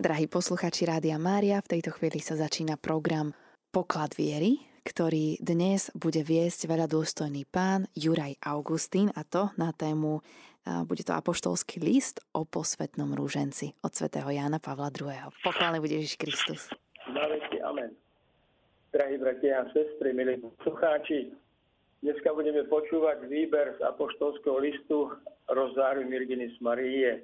Drahí posluchači Rádia Mária, v tejto chvíli sa začína program Poklad viery, ktorý dnes bude viesť veľa dôstojný pán Juraj Augustín a to na tému, bude to apoštolský list o posvetnom rúženci od svätého Jána Pavla II. Pochválený bude Ježiš Kristus. amen. Drahí bratia a sestry, milí poslucháči, dneska budeme počúvať výber z apoštolského listu Rozárium Virginis Marie.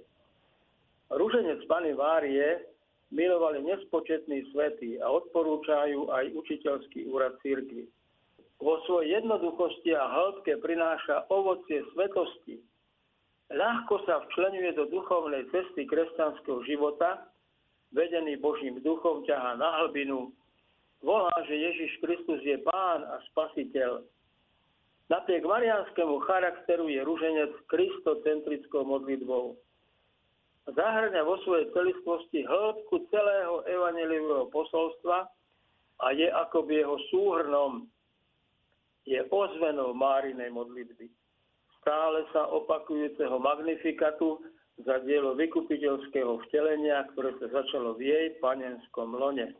Rúženec Pany Várie milovali nespočetní svety a odporúčajú aj učiteľský úrad církvy. Vo svojej jednoduchosti a hĺbke prináša ovocie svetosti. Ľahko sa včlenuje do duchovnej cesty kresťanského života, vedený Božím duchom ťahá na hlbinu, volá, že Ježiš Kristus je Pán a Spasiteľ. Napriek marianskému charakteru je ruženec kristocentrickou modlitbou zahrňa vo svojej celistvosti hĺbku celého evaneliového posolstva a je akoby jeho súhrnom, je ozvenou Márinej modlitby. Stále sa opakujúceho magnifikatu za dielo vykupiteľského vtelenia, ktoré sa začalo v jej panenskom lone.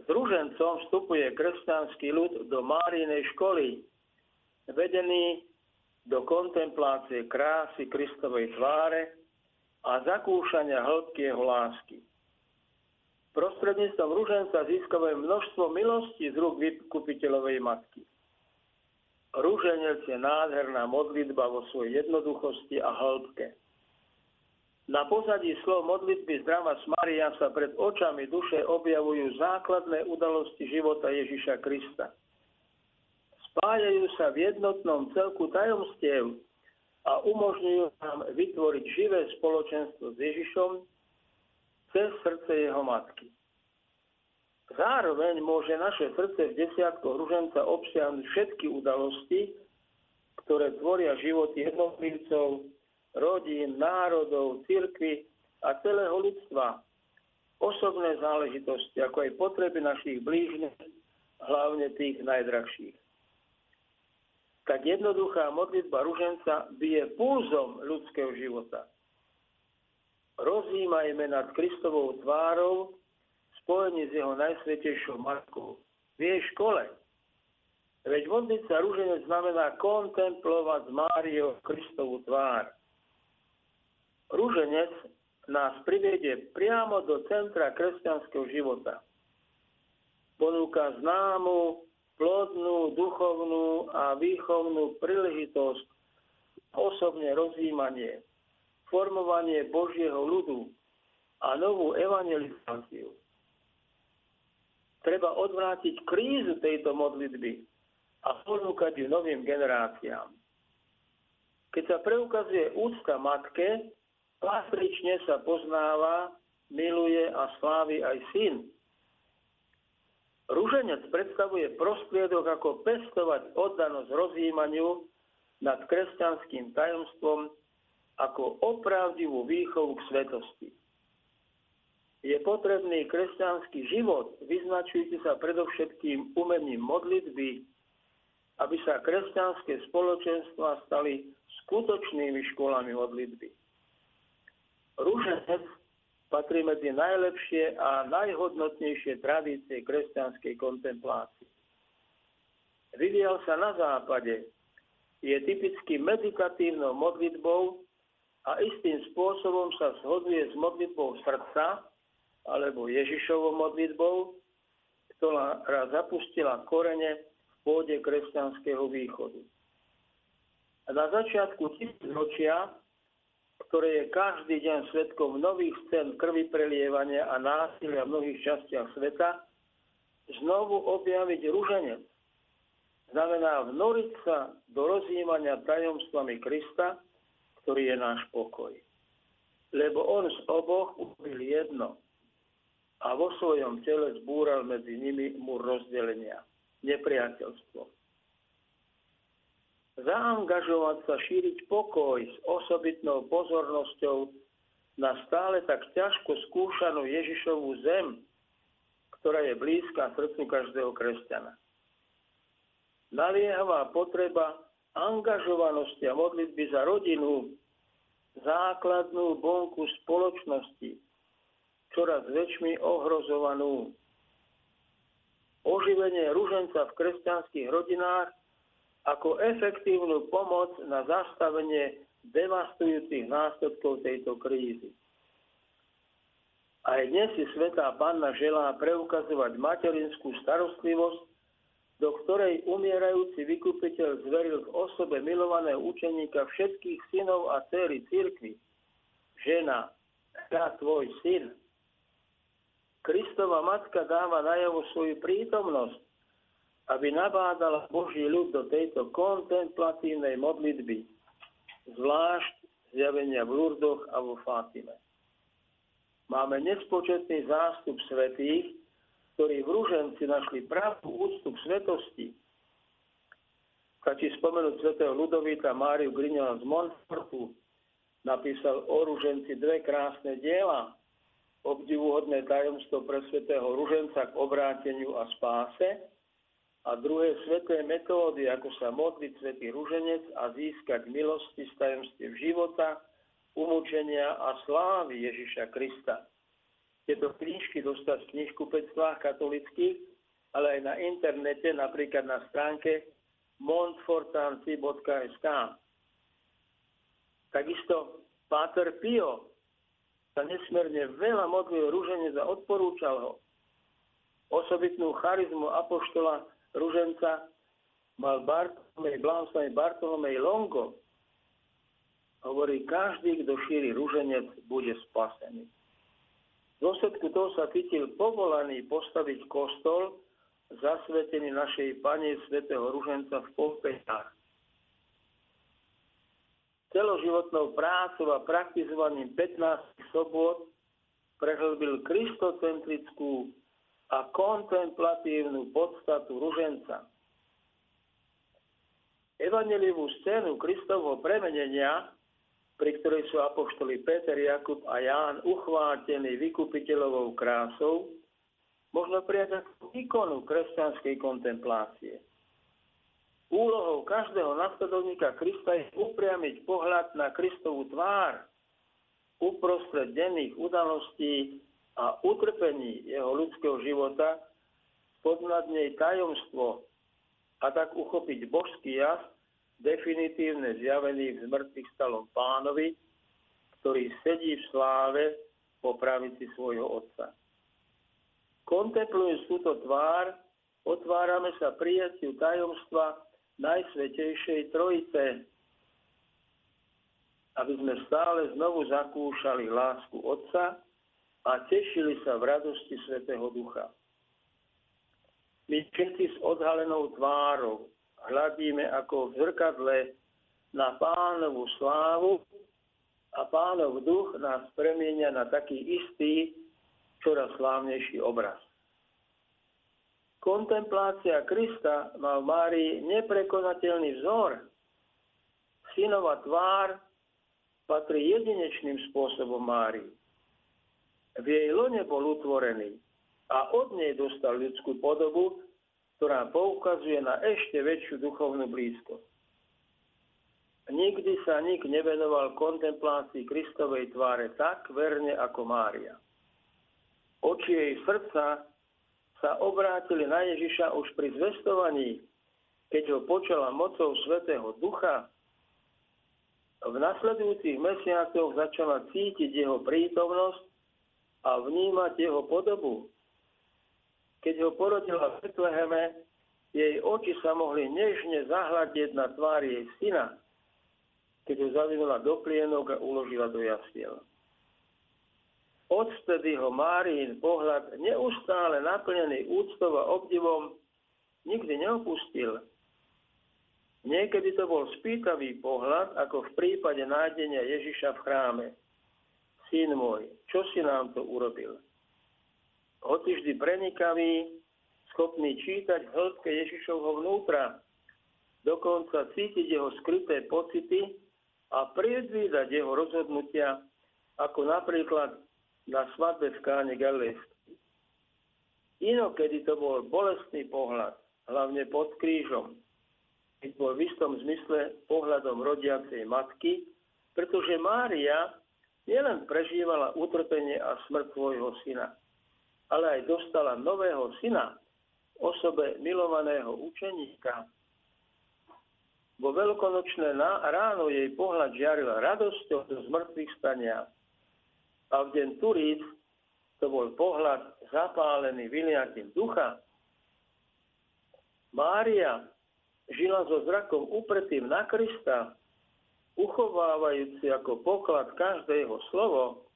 S ružencom vstupuje kresťanský ľud do Márinej školy, vedený do kontemplácie krásy Kristovej tváre, a zakúšania hĺbky jeho lásky. Prostredníctvom rúženca získavajú množstvo milostí z rúk vykupiteľovej matky. Rúženec je nádherná modlitba vo svojej jednoduchosti a hĺbke. Na pozadí slov modlitby Zdrava Maria sa pred očami duše objavujú základné udalosti života Ježiša Krista. Spájajú sa v jednotnom celku tajomstiev, a umožňujú nám vytvoriť živé spoločenstvo s Ježišom cez srdce jeho matky. Zároveň môže naše srdce v desiatkoch ruženca obsiahnuť všetky udalosti, ktoré tvoria život jednotlivcov, rodín, národov, cirkvy a celého ľudstva. Osobné záležitosti, ako aj potreby našich blížnych, hlavne tých najdrahších tak jednoduchá modlitba ruženca bije púzom ľudského života. Rozímajme nad Kristovou tvárou spojení s jeho najsvetejšou matkou v jej škole. Veď modliť sa ruženec znamená kontemplovať Máriou Kristovú tvár. Rúženec nás privedie priamo do centra kresťanského života. Ponúka známu plodnú, duchovnú a výchovnú príležitosť osobne rozjímanie, formovanie Božieho ľudu a novú evangelizáciu. Treba odvrátiť krízu tejto modlitby a ponúkať ju novým generáciám. Keď sa preukazuje úcta matke, patrične sa poznáva, miluje a slávi aj syn, Rúženec predstavuje prostriedok, ako pestovať oddanosť rozjímaniu nad kresťanským tajomstvom ako opravdivú výchovu k svetosti. Je potrebný kresťanský život, vyznačujúci sa predovšetkým umením modlitby, aby sa kresťanské spoločenstva stali skutočnými školami modlitby. Rúženec patrí medzi najlepšie a najhodnotnejšie tradície kresťanskej kontemplácie. Vyvíjal sa na západe, je typicky medikatívnou modlitbou a istým spôsobom sa shoduje s modlitbou srdca alebo Ježišovou modlitbou, ktorá zapustila korene v pôde kresťanského východu. A na začiatku tisícročia ktoré je každý deň svetkom nových scén krvi prelievania a násilia v mnohých častiach sveta, znovu objaviť ruženec. Znamená vnoriť sa do rozjímania tajomstvami Krista, ktorý je náš pokoj. Lebo on z oboch ubil jedno a vo svojom tele zbúral medzi nimi múr rozdelenia, nepriateľstvo zaangažovať sa šíriť pokoj s osobitnou pozornosťou na stále tak ťažko skúšanú Ježišovú zem, ktorá je blízka srdcu každého kresťana. Naliehavá potreba angažovanosti a modlitby za rodinu, základnú bonku spoločnosti, čoraz väčšmi ohrozovanú. Oživenie ruženca v kresťanských rodinách ako efektívnu pomoc na zastavenie devastujúcich následkov tejto krízy. Aj dnes si Svetá Panna želá preukazovať materinskú starostlivosť, do ktorej umierajúci vykupiteľ zveril v osobe milovaného učeníka všetkých synov a céry cirkvi. Žena, ja tvoj syn. Kristova matka dáva najavo svoju prítomnosť, aby nabádala Boží ľud do tejto kontemplatívnej modlitby, zvlášť zjavenia v Lurdoch a vo Fátime. Máme nespočetný zástup svetých, ktorí v Rúženci našli pravú úctu k svetosti. Stačí spomenúť svetého Ludovita Máriu Grignona z Montfortu, napísal o Rúženci dve krásne diela, obdivuhodné tajomstvo pre svetého Rúženca k obráteniu a spáse a druhé sveté metódy, ako sa modliť svetý Rúženec a získať milosti z tajomstiev života, umúčenia a slávy Ježiša Krista. Tieto knižky dostať v knihkupectvách katolických, ale aj na internete, napríklad na stránke montfortanci.sk. Takisto Páter Pio sa nesmierne veľa modlil rúženec a odporúčal ho. Osobitnú charizmu apoštola Ruženca mal Bartolomej, Blahoslavný Bartolomej Longo, Hovorí, každý, kto šíri ruženec, bude spasený. V dôsledku toho sa cítil povolaný postaviť kostol zasvetený našej Pane svätého Ruženca v Pompejách. Celoživotnou prácou a praktizovaním 15 sobot prehlbil kristocentrickú a kontemplatívnu podstatu ruženca. Evangelivú scénu Kristovho premenenia pri ktorej sú apoštoli Peter, Jakub a Ján uchvátení vykupiteľovou krásou, možno prijať ako ikonu kresťanskej kontemplácie. Úlohou každého nasledovníka Krista je upriamiť pohľad na Kristovú tvár uprostred denných udalostí a utrpení jeho ľudského života, podľad nej tajomstvo a tak uchopiť božský jas definitívne zjavený v zmrtvých stalom pánovi, ktorý sedí v sláve po pravici svojho Otca. Kontemplujúc túto tvár, otvárame sa prijatiu tajomstva Najsvetejšej Trojice, aby sme stále znovu zakúšali lásku Otca a tešili sa v radosti Svetého Ducha. My všetci s odhalenou tvárou, hľadíme ako v zrkadle na pánovú slávu a pánov duch nás premienia na taký istý, čoraz slávnejší obraz. Kontemplácia Krista má v Márii neprekonateľný vzor. Synova tvár patrí jedinečným spôsobom Márii. V jej lone bol utvorený a od nej dostal ľudskú podobu, ktorá poukazuje na ešte väčšiu duchovnú blízkosť. Nikdy sa nik nevenoval kontemplácii Kristovej tváre tak verne ako Mária. Oči jej srdca sa obrátili na Ježiša už pri zvestovaní, keď ho počala mocou Svetého Ducha. V nasledujúcich mesiacoch začala cítiť jeho prítomnosť a vnímať jeho podobu. Keď ho porodila v Betleheme, jej oči sa mohli nežne zahľadieť na tvár jej syna, keď ho zavinula do plienok a uložila do jasiel. Odvtedy ho Márín pohľad neustále naplnený úctou a obdivom nikdy neopustil. Niekedy to bol spýtavý pohľad, ako v prípade nájdenia Ježiša v chráme. Syn môj, čo si nám to urobil? hoci vždy prenikavý, schopný čítať hĺbke Ježišovho vnútra, dokonca cítiť jeho skryté pocity a predvídať jeho rozhodnutia, ako napríklad na svadbe v Káne Galilejskej. Inokedy to bol bolestný pohľad, hlavne pod krížom, keď bol v istom zmysle pohľadom rodiacej matky, pretože Mária nielen prežívala utrpenie a smrť svojho syna, ale aj dostala nového syna, osobe milovaného učeníka. Vo veľkonočné ráno jej pohľad žiaril radosťou do zmrtvých stania. A v deň Turíc to bol pohľad zapálený vyliatím ducha. Mária žila so zrakom upretým na Krista, uchovávajúci ako poklad každé jeho slovo,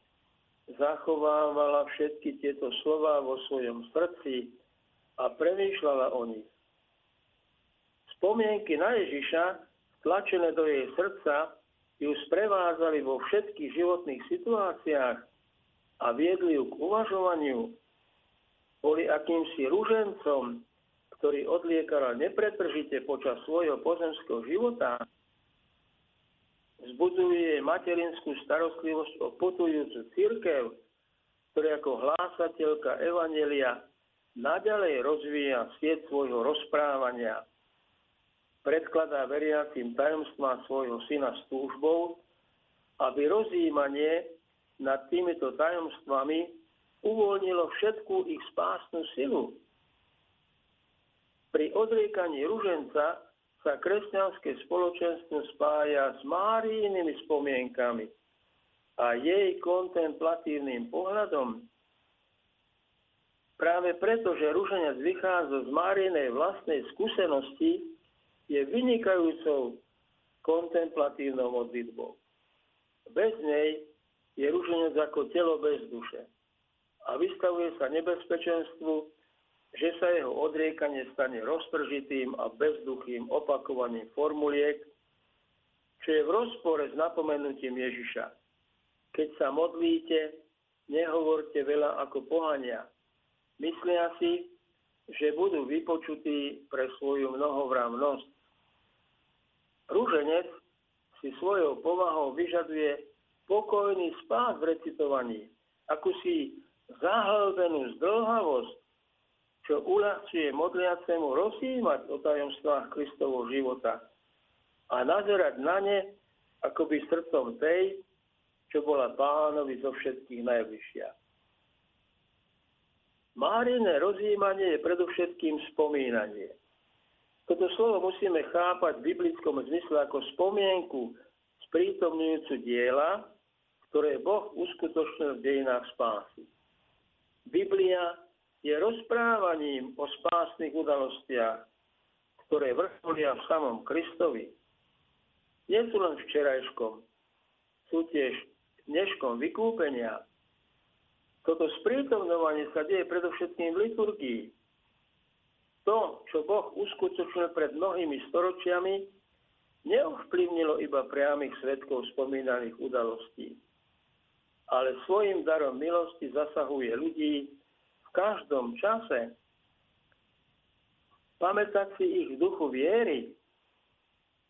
zachovávala všetky tieto slova vo svojom srdci a premýšľala o nich. Spomienky na Ježiša, tlačené do jej srdca, ju sprevádzali vo všetkých životných situáciách a viedli ju k uvažovaniu. Boli akýmsi rúžencom, ktorý odliekala nepretržite počas svojho pozemského života, vzbudzujú jej materinskú starostlivosť o putujúcu církev, ktorá ako hlásateľka Evanelia naďalej rozvíja sieť svojho rozprávania. Predkladá veriacim tajomstvá svojho syna s túžbou, aby rozjímanie nad týmito tajomstvami uvoľnilo všetkú ich spásnu silu. Pri odriekaní ruženca sa kresťanské spoločenstvo spája s Márijnými spomienkami a jej kontemplatívnym pohľadom Práve preto, že rúženec vychádza z Márinej vlastnej skúsenosti, je vynikajúcou kontemplatívnou modlitbou. Bez nej je rúženec ako telo bez duše a vystavuje sa nebezpečenstvu, že sa jeho odriekanie stane rozpržitým a bezduchým opakovaním formuliek, čo je v rozpore s napomenutím Ježiša. Keď sa modlíte, nehovorte veľa ako pohania, Myslia si, že budú vypočutí pre svoju mnohovrávnosť. Rúženec si svojou povahou vyžaduje pokojný spát v recitovaní, si zahlbenú zdlhavosť, čo uľahčuje modliacemu rozjímať o tajomstvách Kristovho života a nazerať na ne akoby srdcom tej, čo bola pánovi zo všetkých najvyššia. Márine rozjímanie je predovšetkým spomínanie. Toto slovo musíme chápať v biblickom zmysle ako spomienku sprítomňujúcu diela, ktoré Boh uskutočnil v dejinách spásy. Biblia je rozprávaním o spásnych udalostiach, ktoré vrcholia v samom Kristovi. Nie sú len včerajškom, sú tiež dneškom vykúpenia, toto sprítomňovanie sa deje predovšetkým v liturgii. To, čo Boh uskutočnil pred mnohými storočiami, neovplyvnilo iba priamých svetkov spomínaných udalostí, ale svojim darom milosti zasahuje ľudí v každom čase. Pamätať si ich duchu viery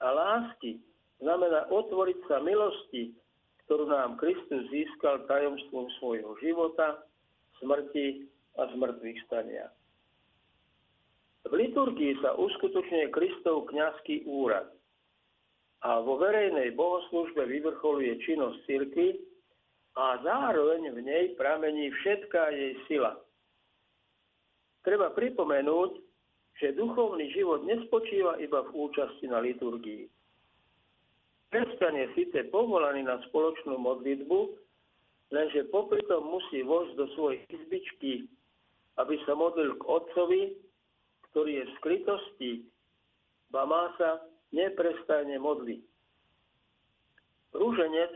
a lásky znamená otvoriť sa milosti ktorú nám Kristus získal tajomstvom svojho života, smrti a zmrtvých stania. V liturgii sa uskutočňuje Kristov kňazský úrad a vo verejnej bohoslužbe vyvrcholuje činnosť cirkvi a zároveň v nej pramení všetká jej sila. Treba pripomenúť, že duchovný život nespočíva iba v účasti na liturgii. Kresťan je síce povolaný na spoločnú modlitbu, lenže popri tom musí vojsť do svojej izbičky, aby sa modlil k Otcovi, ktorý je v skrytosti, ba má sa neprestajne modliť. Rúženec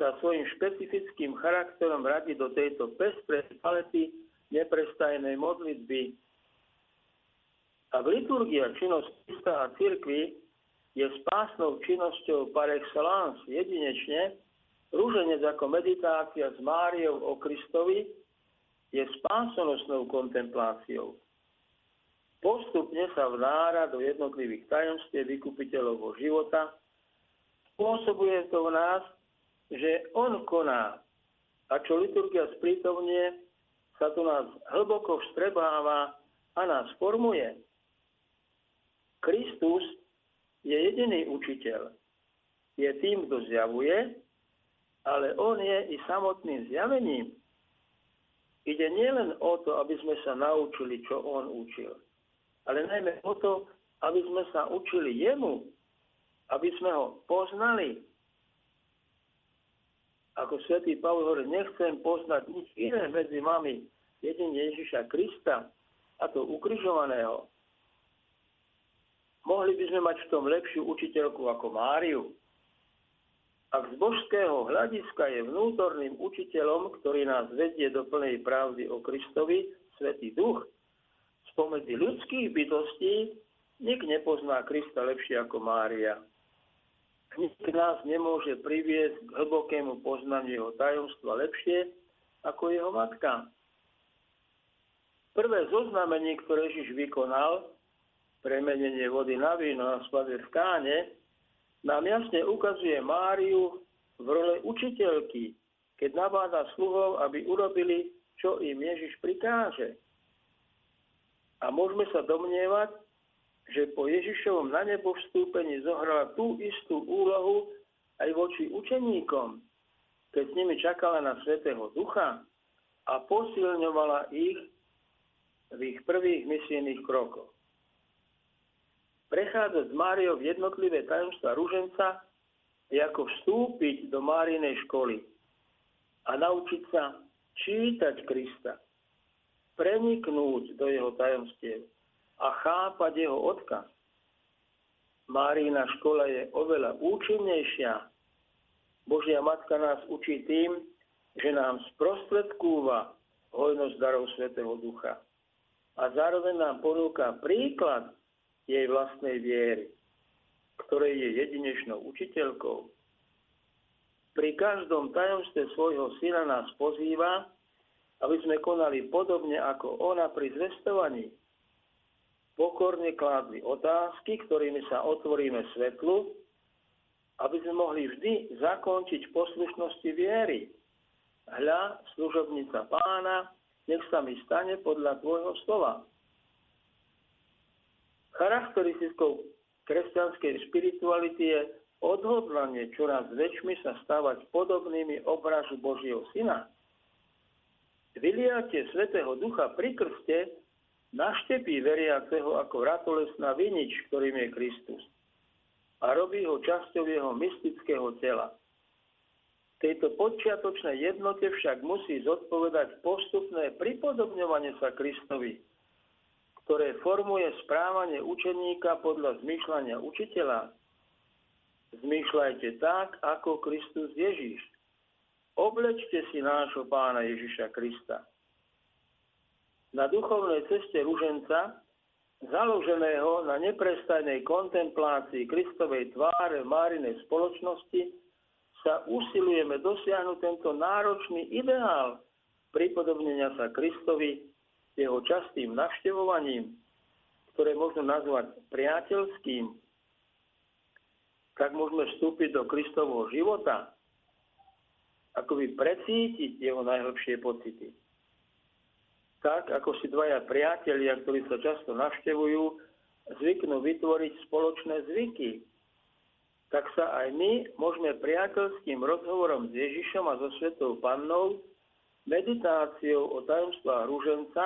sa svojim špecifickým charakterom radí do tejto pestrej palety neprestajnej modlitby. A v liturgii a činnosť Krista a cirkvi je spásnou činnosťou par excellence jedinečne, rúženec ako meditácia s Máriou o Kristovi je spásonosnou kontempláciou. Postupne sa vnára do jednotlivých tajomstiev vykupiteľovho života. Spôsobuje to v nás, že On koná a čo liturgia sprítomne, sa tu nás hlboko vstrebáva a nás formuje. Kristus je jediný učiteľ. Je tým, kto zjavuje ale on je i samotným zjavením. Ide nielen o to, aby sme sa naučili, čo on učil, ale najmä o to, aby sme sa učili jemu, aby sme ho poznali. Ako svätý Pavol hovorí, nechcem poznať nič iné medzi vami, jedine Ježiša Krista, a to ukrižovaného. Mohli by sme mať v tom lepšiu učiteľku ako Máriu. Ak z božského hľadiska je vnútorným učiteľom, ktorý nás vedie do plnej pravdy o Kristovi, Svetý Duch, spomedzi ľudských bytostí, nik nepozná Krista lepšie ako Mária. Nik nás nemôže priviesť k hlbokému poznaniu jeho tajomstva lepšie ako jeho matka. Prvé zoznamenie, ktoré Ježiš vykonal, premenenie vody na víno na svadbe v Káne, nám jasne ukazuje Máriu v role učiteľky, keď nabáda sluhov, aby urobili, čo im Ježiš prikáže. A môžeme sa domnievať, že po Ježišovom na nebo vstúpení zohrala tú istú úlohu aj voči učeníkom, keď s nimi čakala na Svetého Ducha a posilňovala ich v ich prvých misijných krokoch. Prechádzať s Máriou v jednotlivé tajomstva rúženca je ako vstúpiť do Márinej školy a naučiť sa čítať Krista, preniknúť do jeho tajomstiev a chápať jeho odkaz. Márína škola je oveľa účinnejšia. Božia Matka nás učí tým, že nám sprostredkúva hojnosť darov Svetého Ducha. A zároveň nám ponúka príklad jej vlastnej viery, ktorej je jedinečnou učiteľkou. Pri každom tajomstve svojho syna nás pozýva, aby sme konali podobne ako ona pri zvestovaní. Pokorne kládli otázky, ktorými sa otvoríme svetlu, aby sme mohli vždy zakončiť poslušnosti viery. Hľa, služobnica pána, nech sa mi stane podľa tvojho slova. Charakteristikou kresťanskej spirituality je odhodlanie čoraz väčšmi sa stávať podobnými obrazu Božieho Syna. Vyliatie Svetého Ducha pri krste naštepí veriaceho ako ratolesná vinič, ktorým je Kristus a robí ho časťou jeho mystického tela. Tejto podčiatočnej jednote však musí zodpovedať postupné pripodobňovanie sa Kristovi, ktoré formuje správanie učeníka podľa zmýšľania učiteľa. Zmýšľajte tak, ako Kristus Ježíš. Oblečte si nášho pána Ježiša Krista. Na duchovnej ceste ruženca, založeného na neprestajnej kontemplácii Kristovej tváre v Márinej spoločnosti, sa usilujeme dosiahnuť tento náročný ideál pripodobnenia sa Kristovi jeho častým navštevovaním, ktoré možno nazvať priateľským, tak môžeme vstúpiť do Kristovho života, akoby precítiť jeho najhlbšie pocity. Tak, ako si dvaja priatelia, ktorí sa často navštevujú, zvyknú vytvoriť spoločné zvyky, tak sa aj my môžeme priateľským rozhovorom s Ježišom a so Svetou Pannou, meditáciou o tajomstvách rúženca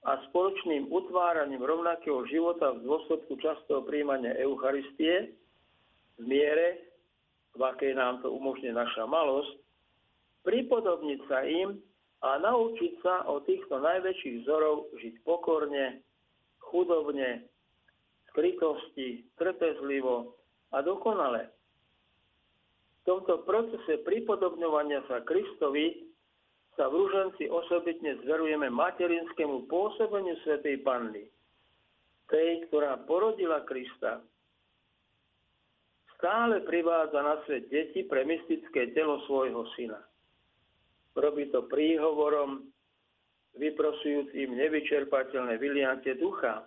a spoločným utváraním rovnakého života v dôsledku častého príjmania Eucharistie v miere, v akej nám to umožňuje naša malosť, pripodobniť sa im a naučiť sa o týchto najväčších vzorov žiť pokorne, chudobne, skrytosti, trpezlivo a dokonale. V tomto procese pripodobňovania sa Kristovi sa v Ruženci osobitne zverujeme materinskému pôsobeniu Svetej Panny, tej, ktorá porodila Krista. Stále privádza na svet deti pre mystické telo svojho syna. Robí to príhovorom, vyprosujúc im nevyčerpateľné vyliantie ducha.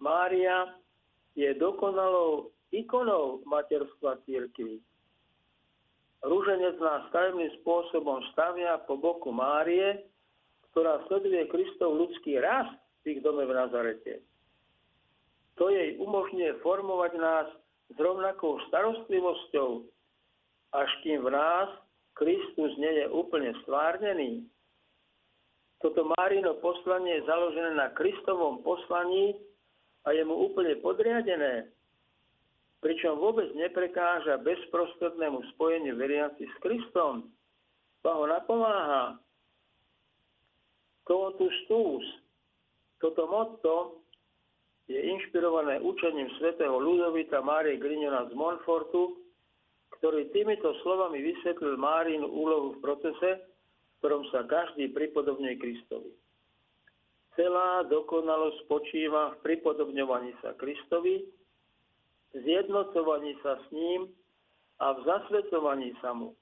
Mária je dokonalou ikonou materstva církvy Rúženec nás tajemným spôsobom stavia po boku Márie, ktorá sleduje Kristov ľudský rast v ich dome v Nazarete. To jej umožňuje formovať nás s rovnakou starostlivosťou až kým v nás Kristus nie je úplne stvárnený. Toto Márino poslanie je založené na Kristovom poslaní a je mu úplne podriadené, pričom vôbec neprekáža bezprostrednému spojeniu veriaci s Kristom. To ho napomáha. Totus tuus. Toto motto je inšpirované učením svätého Ludovita Márie Grignona z Montfortu, ktorý týmito slovami vysvetlil Márinu úlohu v procese, v ktorom sa každý pripodobňuje Kristovi. Celá dokonalosť spočíva v pripodobňovaní sa Kristovi, zjednocovaní sa s ním a v zasvetovaní sa mu.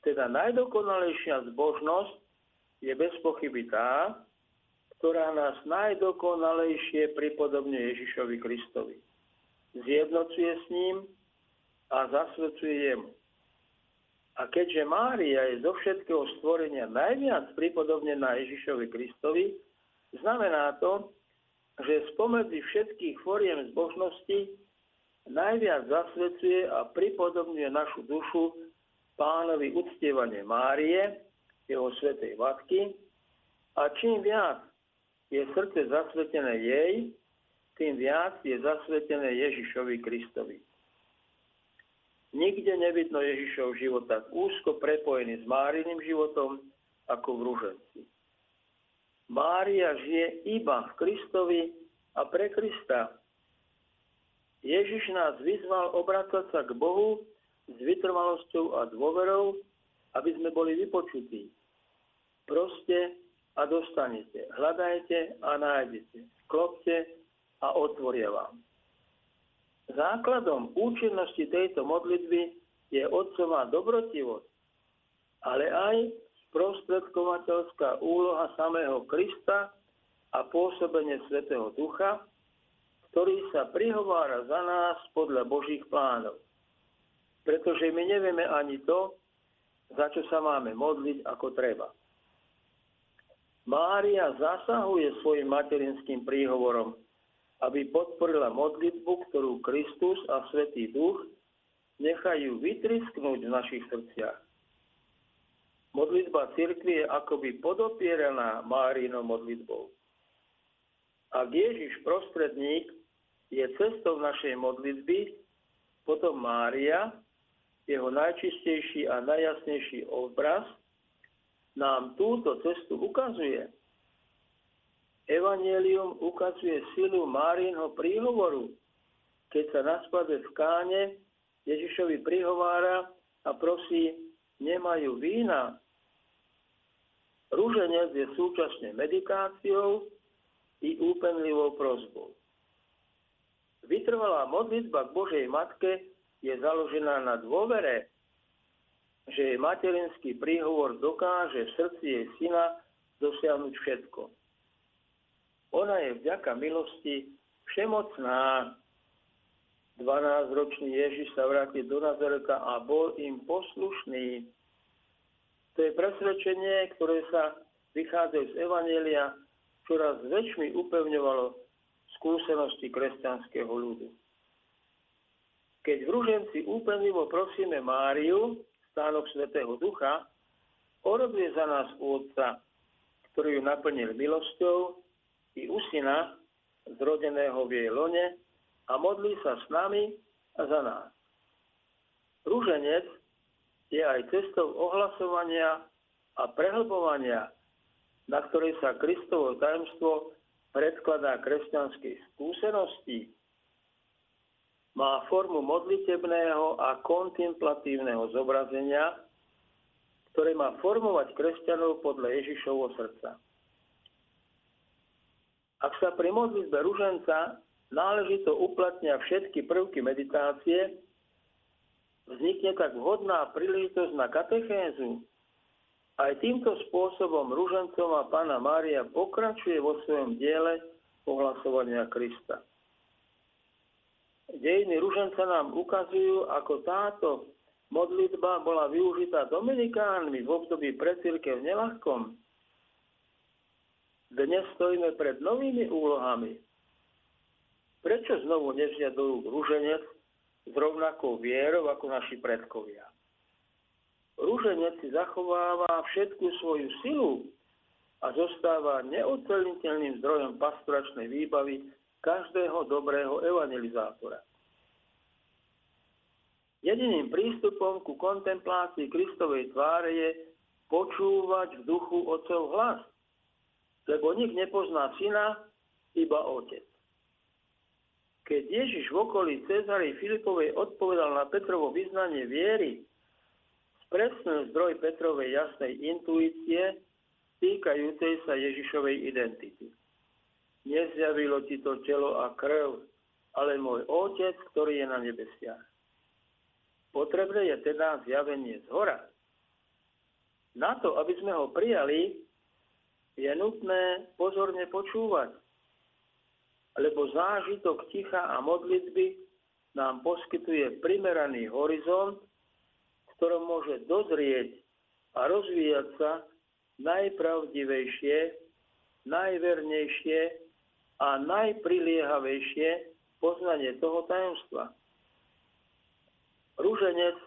Teda najdokonalejšia zbožnosť je bez pochyby tá, ktorá nás najdokonalejšie pripodobňuje Ježišovi Kristovi. Zjednocuje s ním a zasvedcuje jemu. A keďže Mária je zo všetkého stvorenia najviac pripodobnená Ježišovi Kristovi, znamená to, že spomedzi všetkých foriem zbožnosti najviac zasvedcuje a pripodobňuje našu dušu pánovi uctievanie Márie, jeho svetej matky, a čím viac je srdce zasvetené jej, tým viac je zasvetené Ježišovi Kristovi. Nikde nevidno Ježišov život tak úzko prepojený s Máriným životom ako v Rúženci. Mária žije iba v Kristovi a pre Krista. Ježiš nás vyzval obracať sa k Bohu s vytrvalosťou a dôverou, aby sme boli vypočutí. Proste a dostanete. Hľadajte a nájdete. Klopte a otvoria vám. Základom účinnosti tejto modlitby je otcová dobrotivosť, ale aj sprostredkovateľská úloha samého Krista a pôsobenie Svetého Ducha, ktorý sa prihovára za nás podľa Božích plánov. Pretože my nevieme ani to, za čo sa máme modliť ako treba. Mária zasahuje svojim materinským príhovorom, aby podporila modlitbu, ktorú Kristus a Svetý Duch nechajú vytrisknúť v našich srdciach. Modlitba cirkvi je akoby podopieraná Márinou modlitbou. Ak Ježiš prostredník je cestou našej modlitby, potom Mária, jeho najčistejší a najjasnejší obraz, nám túto cestu ukazuje. Evangelium ukazuje silu Márínho príhovoru, keď sa na spade v káne Ježišovi prihovára a prosí, nemajú vína. Rúženec je súčasne medikáciou i úpenlivou prozbou. Vytrvalá modlitba k Božej Matke je založená na dôvere, že jej materinský príhovor dokáže v srdci jej syna dosiahnuť všetko. Ona je vďaka milosti všemocná. 12-ročný Ježiš sa vrátil do Nazareta a bol im poslušný. To je presvedčenie, ktoré sa vychádza z Evanielia, čoraz väčšmi upevňovalo skúsenosti kresťanského ľudu. Keď v Ruženci úpenlivo prosíme Máriu, stánok Svetého Ducha, orobuje za nás Otca, ktorý ju naplnil milosťou i u Syna, zrodeného v jej lone, a modlí sa s nami a za nás. Rúženec je aj cestou ohlasovania a prehlbovania, na ktorej sa Kristovo tajomstvo predkladá kresťanskej skúsenosti má formu modlitebného a kontemplatívneho zobrazenia, ktoré má formovať kresťanov podľa Ježišovho srdca. Ak sa pri modlitbe ruženca náležito uplatnia všetky prvky meditácie, vznikne tak vhodná príležitosť na katechézu. Aj týmto spôsobom ružencová pána Mária pokračuje vo svojom diele ohlasovania Krista. Dejiny Ruženca nám ukazujú, ako táto modlitba bola využitá Dominikánmi v období pre církev nelahkom. Dnes stojíme pred novými úlohami. Prečo znovu nevziať ruženec s rovnakou vierou ako naši predkovia? rúženec si zachováva všetku svoju silu a zostáva neodcelniteľným zdrojom pastoračnej výbavy každého dobrého evangelizátora. Jediným prístupom ku kontemplácii Kristovej tváre je počúvať v duchu Otcov hlas, lebo nik nepozná syna, iba Otec. Keď Ježiš v okolí Cezarej Filipovej odpovedal na Petrovo vyznanie viery, spresnil zdroj Petrovej jasnej intuície týkajúcej sa Ježišovej identity. Nezjavilo ti to telo a krv, ale môj Otec, ktorý je na nebesiach. Potrebné je teda zjavenie z hora. Na to, aby sme ho prijali, je nutné pozorne počúvať lebo zážitok ticha a modlitby nám poskytuje primeraný horizont, v ktorom môže dozrieť a rozvíjať sa najpravdivejšie, najvernejšie a najpriliehavejšie poznanie toho tajomstva. Rúženec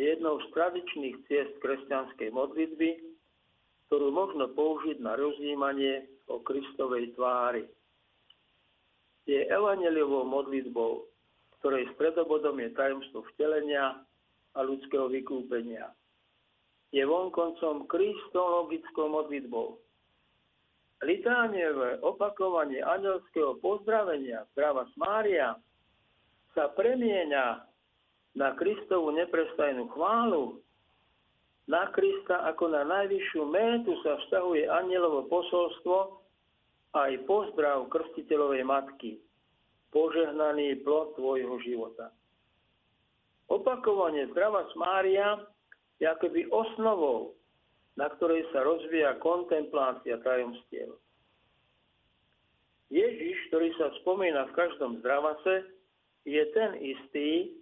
je jednou z tradičných ciest kresťanskej modlitby, ktorú možno použiť na rozjímanie o Kristovej tvári je evaneliovou modlitbou, ktorej stredobodom je tajomstvo vtelenia a ľudského vykúpenia. Je vonkoncom kristologickou modlitbou. Litánieve opakovanie anielského pozdravenia Zdrava Mária sa premieňa na Kristovu neprestajnú chválu. Na Krista ako na najvyššiu métu sa vzťahuje anielovo posolstvo, aj pozdrav krstiteľovej matky, požehnaný plod tvojho života. Opakovanie zdrava Mária je akoby osnovou, na ktorej sa rozvíja kontemplácia tajomstiev. Ježiš, ktorý sa spomína v každom zdravase, je ten istý,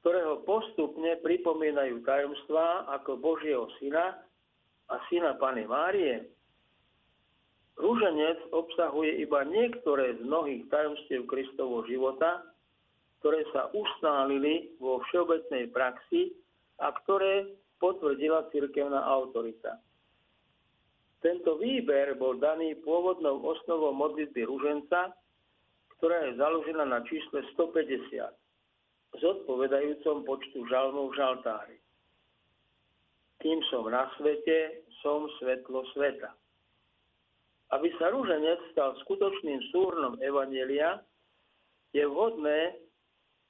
ktorého postupne pripomínajú tajomstvá ako Božieho syna a syna Pany Márie, Rúženec obsahuje iba niektoré z mnohých tajomstiev Kristovho života, ktoré sa ustálili vo všeobecnej praxi a ktoré potvrdila cirkevná autorita. Tento výber bol daný pôvodnou osnovou modlitby rúženca, ktorá je založená na čísle 150, zodpovedajúcom počtu žalmov v žaltári. Kým som na svete, som svetlo sveta. Aby sa rúženec stal skutočným súrnom Evanielia, je vhodné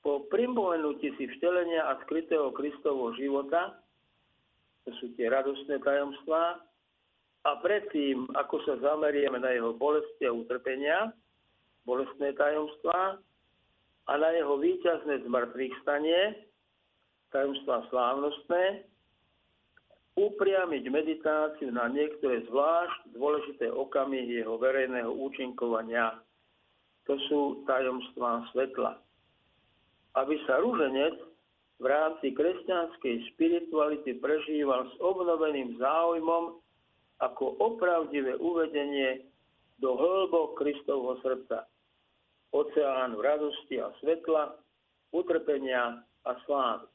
po pripomenutí si vtelenia a skrytého Kristovho života, to sú tie radostné tajomstvá, a predtým, ako sa zamerieme na jeho bolesti a utrpenia, bolestné tajomstvá, a na jeho víťazné zmrtvých stanie, tajomstvá slávnostné, upriamiť meditáciu na niektoré zvlášť dôležité okamihy jeho verejného účinkovania. To sú tajomstvá svetla. Aby sa rúženec v rámci kresťanskej spirituality prežíval s obnoveným záujmom ako opravdivé uvedenie do hĺbok Kristovho srdca, oceánu radosti a svetla, utrpenia a slávy.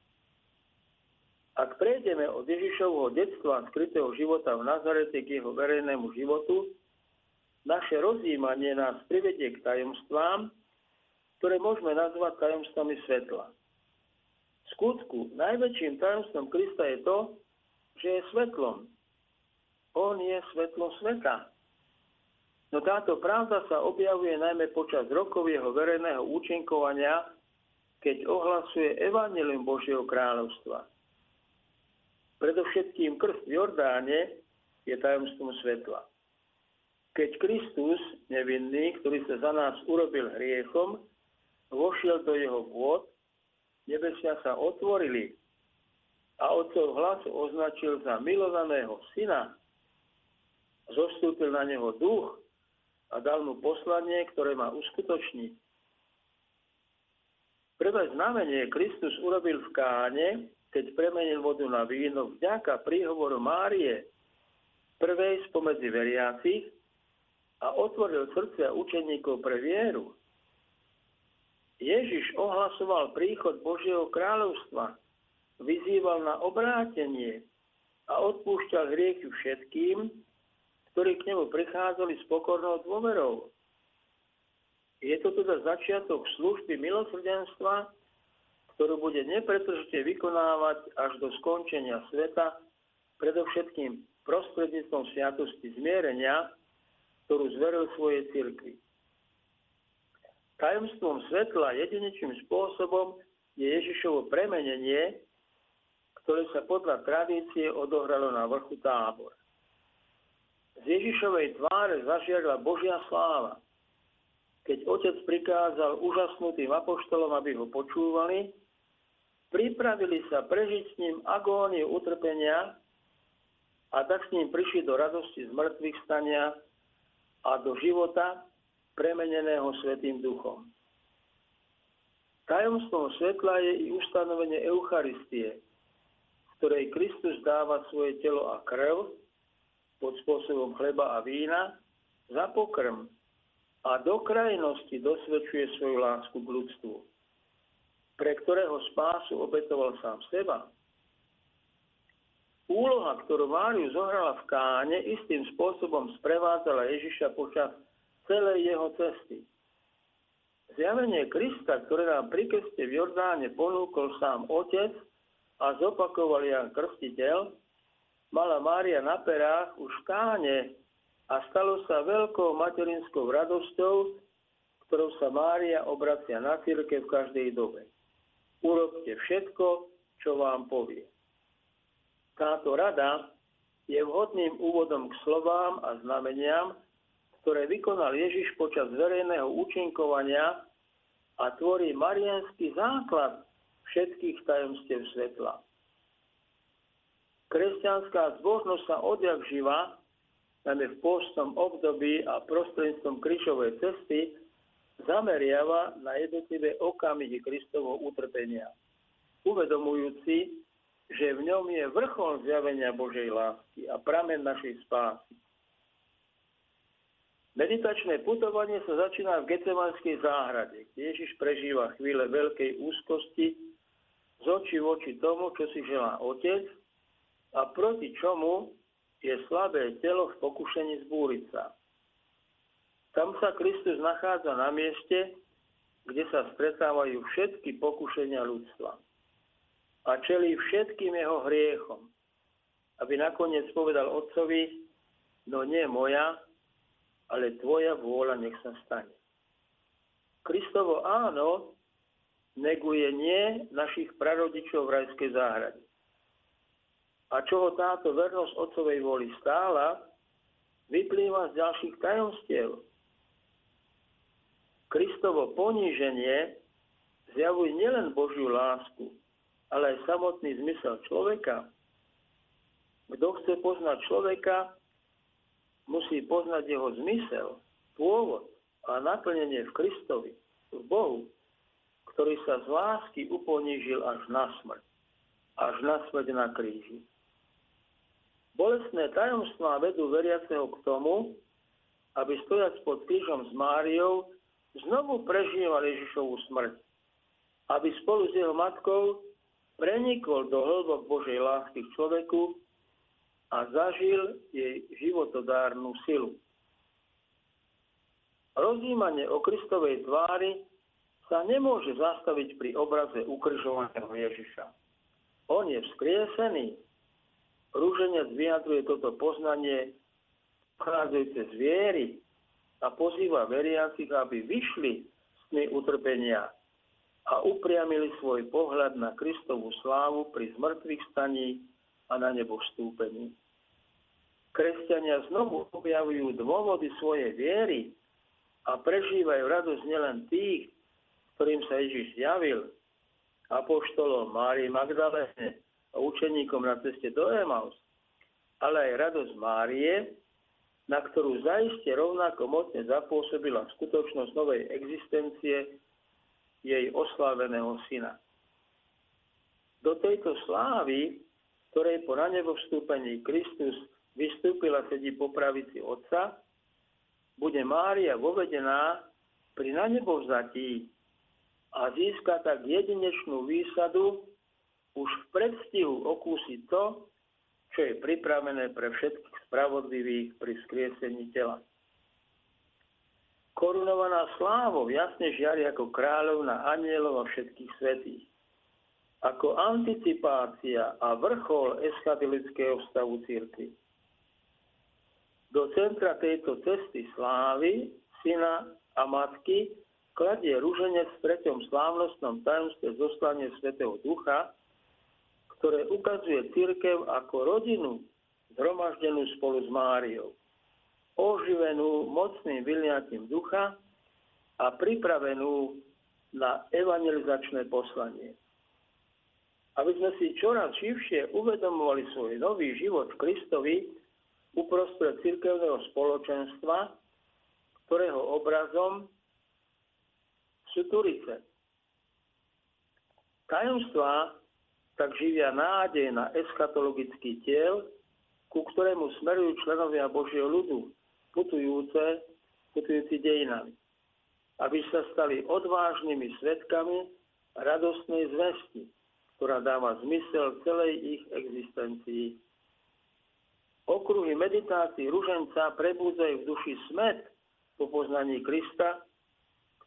Ak prejdeme od Ježišovho detstva a skrytého života v Nazarete k jeho verejnému životu, naše rozjímanie nás privedie k tajomstvám, ktoré môžeme nazvať tajomstvami svetla. V skutku, najväčším tajomstvom Krista je to, že je svetlom. On je svetlo sveta. No táto pravda sa objavuje najmä počas rokov jeho verejného účinkovania, keď ohlasuje Evangelium Božieho kráľovstva. Predovšetkým krst v Jordáne je tajomstvom svetla. Keď Kristus, nevinný, ktorý sa za nás urobil hriechom, vošiel do jeho vôd, nebesia sa otvorili a otcov hlas označil za milovaného syna, zostúpil na neho duch a dal mu poslanie, ktoré má uskutočniť. Prvé znamenie Kristus urobil v Káne, keď premenil vodu na víno vďaka príhovoru Márie, prvej spomedzi veriacich, a otvoril srdcia učeníkov pre vieru. Ježiš ohlasoval príchod Božieho kráľovstva vyzýval na obrátenie a odpúšťal hriechy všetkým, ktorí k nemu prichádzali s pokornou dôverou. Je to teda začiatok služby milosrdenstva, ktorú bude nepretržite vykonávať až do skončenia sveta, predovšetkým prostredníctvom sviatosti zmierenia, ktorú zveril svojej cirkvi. Tajomstvom svetla jedinečným spôsobom je Ježišovo premenenie, ktoré sa podľa tradície odohralo na vrchu tábor. Z Ježišovej tváre zažiarla Božia sláva. Keď otec prikázal úžasnutým apoštolom, aby ho počúvali, pripravili sa prežiť s ním agóniu utrpenia a tak s ním prišli do radosti z mŕtvych stania a do života premeneného Svetým duchom. Tajomstvom svetla je i ustanovenie Eucharistie, v ktorej Kristus dáva svoje telo a krv pod spôsobom chleba a vína za pokrm a do krajnosti dosvedčuje svoju lásku k ľudstvu, pre ktorého spásu obetoval sám seba. Úloha, ktorú Máriu zohrala v Káne, istým spôsobom sprevádzala Ježiša počas celej jeho cesty. Zjavenie Krista, ktoré nám pri krste v Jordáne ponúkol sám Otec a zopakoval Jan Krstiteľ, mala Mária na perách už v Káne a stalo sa veľkou materinskou radosťou, ktorou sa Mária obracia na círke v každej dobe. Urobte všetko, čo vám povie. Táto rada je vhodným úvodom k slovám a znameniam, ktoré vykonal Ježiš počas verejného účinkovania a tvorí marianský základ všetkých tajomstiev svetla. Kresťanská zbožnosť sa odjak živa, najmä v postnom období a prostredníctvom krížovej cesty, zameriava na jednotlivé okamihy Kristovho utrpenia, uvedomujúci, že v ňom je vrchol zjavenia Božej lásky a pramen našej spásy. Meditačné putovanie sa začína v Gecemanskej záhrade, kde Ježiš prežíva chvíle veľkej úzkosti z očí v oči tomu, čo si želá Otec a proti čomu je slabé telo v pokušení zbúriť sa. Tam sa Kristus nachádza na mieste, kde sa stretávajú všetky pokušenia ľudstva a čelí všetkým jeho hriechom, aby nakoniec povedal Otcovi, no nie moja, ale tvoja vôľa nech sa stane. Kristovo áno neguje nie našich prarodičov v rajskej záhrade. A čo ho táto vernosť otcovej vôli stála, vyplýva z ďalších tajomstiev. Kristovo poníženie zjavuje nielen Božiu lásku, ale aj samotný zmysel človeka. Kto chce poznať človeka, musí poznať jeho zmysel, pôvod a naplnenie v Kristovi, v Bohu, ktorý sa z lásky uponížil až na smrť, až na smrť na kríži. Bolestné tajomstvá vedú veriaceho k tomu, aby stojac pod krížom s Máriou znovu prežíval Ježišovú smrť, aby spolu s jeho matkou prenikol do hĺbok Božej lásky k človeku a zažil jej životodárnu silu. Rozímanie o Kristovej tvári sa nemôže zastaviť pri obraze ukržovaného Ježiša. On je vzkriesený. Rúženec vyjadruje toto poznanie vchádzajúce z viery a pozýva veriacich, aby vyšli z tmy utrpenia a upriamili svoj pohľad na Kristovú slávu pri zmrtvých staní a na nebo vstúpení. Kresťania znovu objavujú dôvody svojej viery a prežívajú radosť nielen tých, ktorým sa Ježiš zjavil, apoštolom Márii Magdalene učeníkom na ceste do Emaus, ale aj radosť Márie, na ktorú zaiste rovnako mocne zapôsobila skutočnosť novej existencie jej osláveného syna. Do tejto slávy, ktorej po na nebo vstúpení Kristus vystúpila sedí po pravici Otca, bude Mária vovedená pri na a získa tak jedinečnú výsadu už v predstihu okúsiť to, čo je pripravené pre všetkých spravodlivých pri skriesení tela. Korunovaná slávou jasne žiari ako kráľovna anielov a všetkých svetých. Ako anticipácia a vrchol eschatologického stavu církvy. Do centra tejto cesty slávy, syna a matky, kladie rúženec v treťom slávnostnom tajomstve zoslanie Svetého Ducha, ktoré ukazuje církev ako rodinu zhromaždenú spolu s Máriou oživenú mocným vyliatím ducha a pripravenú na evangelizačné poslanie. Aby sme si čoraz živšie uvedomovali svoj nový život v Kristovi uprostred cirkevného spoločenstva, ktorého obrazom sú Turice. Tajomstvá tak živia nádej na eschatologický tiel, ku ktorému smerujú členovia Božieho ľudu, putujúce, putujúci dejinami, aby sa stali odvážnymi svetkami radostnej zvesti, ktorá dáva zmysel celej ich existencii. Okruhy meditácií ruženca prebúdzajú v duši smet po poznaní Krista,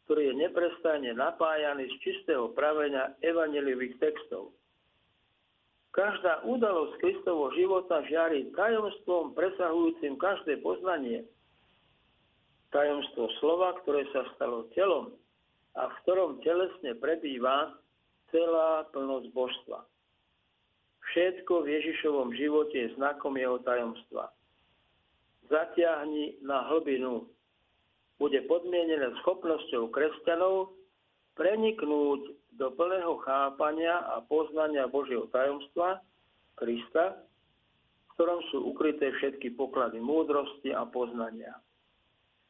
ktorý je neprestajne napájaný z čistého pravenia evaneliových textov. Každá udalosť Kristovho života žiari tajomstvom presahujúcim každé poznanie – tajomstvo slova, ktoré sa stalo telom a v ktorom telesne prebýva celá plnosť božstva. Všetko v Ježišovom živote je znakom jeho tajomstva. Zatiahni na hlbinu. Bude podmienené schopnosťou kresťanov preniknúť do plného chápania a poznania Božieho tajomstva, Krista, v ktorom sú ukryté všetky poklady múdrosti a poznania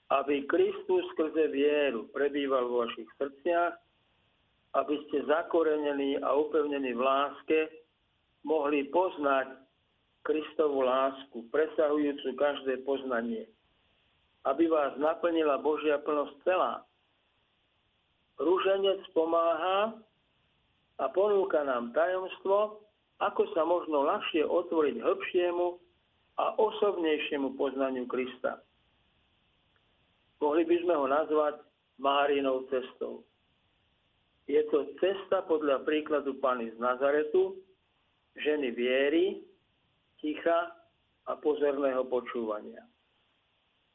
aby Kristus skrze vieru prebýval vo vašich srdciach, aby ste zakorenení a upevnení v láske mohli poznať Kristovu lásku, presahujúcu každé poznanie, aby vás naplnila Božia plnosť celá. Rúženec pomáha a ponúka nám tajomstvo, ako sa možno ľahšie otvoriť hĺbšiemu a osobnejšiemu poznaniu Krista. Mohli by sme ho nazvať Márinou cestou. Je to cesta podľa príkladu Pany z Nazaretu, ženy viery, ticha a pozorného počúvania.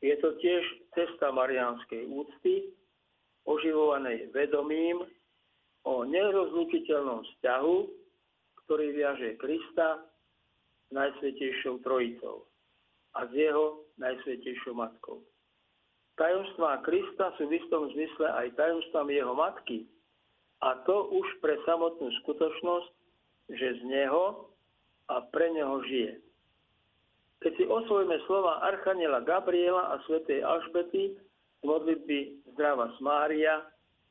Je to tiež cesta mariánskej úcty, oživovanej vedomím o nerozlučiteľnom vzťahu, ktorý viaže Krista s Najsvetejšou Trojicou a s jeho Najsvetejšou Matkou. Tajomstvá Krista sú v istom zmysle aj tajomstvami jeho matky. A to už pre samotnú skutočnosť, že z neho a pre neho žije. Keď si osvojíme slova Archaniela Gabriela a svätej Alžbety modlitby Zdrava Mária,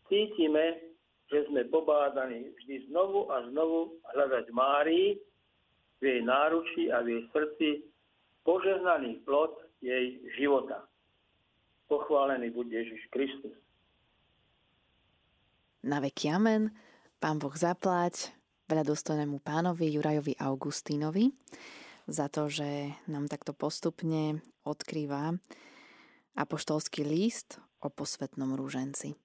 cítime, že sme pobádaní vždy znovu a znovu hľadať Márii v jej náručí a v jej srdci požehnaný plod jej života. Pochválený buď Ježiš Kristus. Na veky amen. Pán Boh zaplať veľa dostojnému pánovi Jurajovi Augustínovi za to, že nám takto postupne odkrýva apoštolský list o posvetnom rúženci.